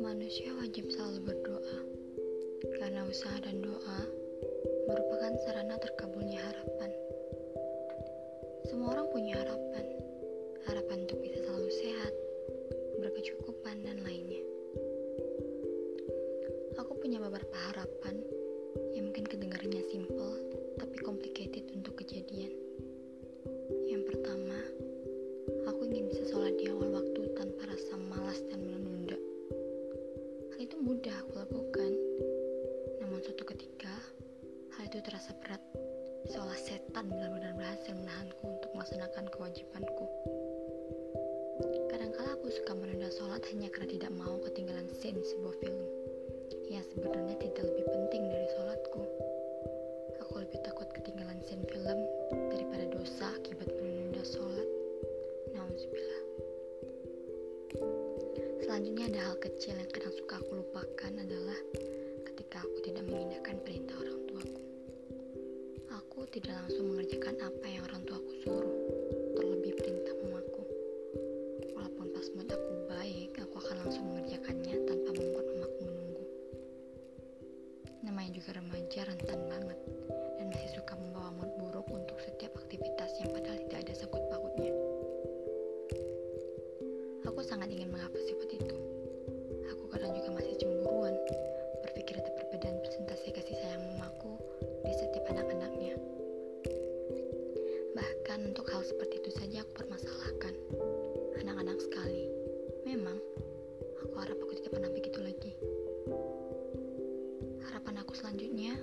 Manusia wajib selalu berdoa, karena usaha dan doa merupakan sarana terkabulnya harapan. Semua orang punya harapan, harapan untuk bisa selalu sehat, berkecukupan, dan lainnya. Aku punya beberapa harapan yang mungkin kedengarannya simple, mudah aku lakukan, namun suatu ketika hal itu terasa berat, seolah setan benar-benar berhasil menahanku untuk melaksanakan kewajibanku. Kadangkala aku suka menunda sholat hanya karena tidak mau ketinggalan scene sebuah film Selanjutnya ada hal kecil yang kadang suka aku lupakan adalah ketika aku tidak mengindahkan perintah orang tuaku. Aku tidak langsung mengerjakan apa yang orang tuaku suruh, terlebih perintah mamaku. Walaupun pas mood aku baik, aku akan langsung mengerjakannya tanpa membuat mamaku menunggu. Namanya juga remaja rentan banget dan masih suka membawa mood buruk untuk setiap aktivitas yang padahal seperti itu saja aku permasalahkan. Anak-anak sekali. Memang, aku harap aku tidak pernah begitu lagi. Harapan aku selanjutnya,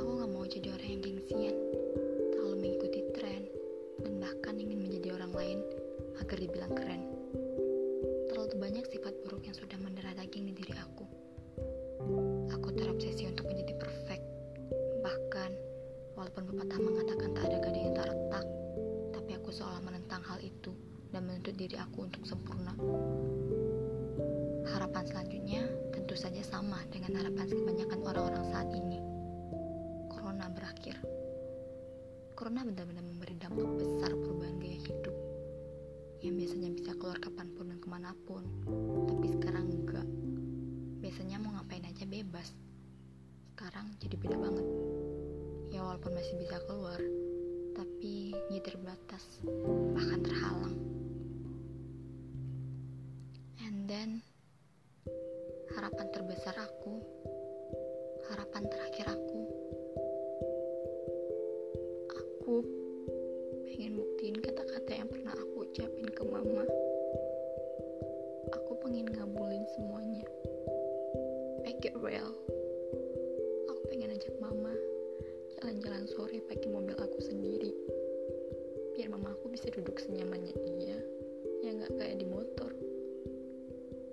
aku gak mau jadi orang yang gengsian, terlalu mengikuti tren, dan bahkan ingin menjadi orang lain agar dibilang keren. Terlalu banyak sifat buruk yang sudah mendarah daging di diri aku. Aku terobsesi untuk menjadi perfect. Bahkan, walaupun pepatah mengatakan tak ada dan menuntut diri aku untuk sempurna. Harapan selanjutnya tentu saja sama dengan harapan kebanyakan orang-orang saat ini. Corona berakhir. Corona benar-benar memberi dampak besar perubahan gaya hidup yang biasanya bisa keluar kapan pun dan ke mana pun tapi sekarang enggak biasanya mau ngapain aja bebas sekarang jadi beda banget ya walaupun masih bisa keluar tapi ya terbatas bahkan terhalang it real aku pengen ajak mama jalan-jalan sore pakai mobil aku sendiri. Biar mama aku bisa duduk senyamannya dia ya nggak kayak di motor.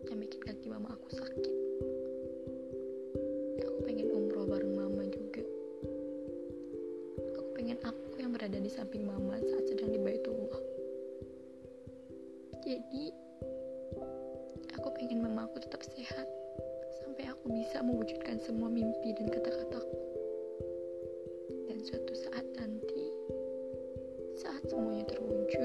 Yang bikin kaki mama aku sakit. Aku pengen umroh bareng mama juga. Aku pengen aku yang berada di samping mama saat sedang di Baitullah jadi aku pengen mama aku tetap sehat aku bisa mewujudkan semua mimpi dan kata-kataku. Dan suatu saat nanti saat semuanya terwujud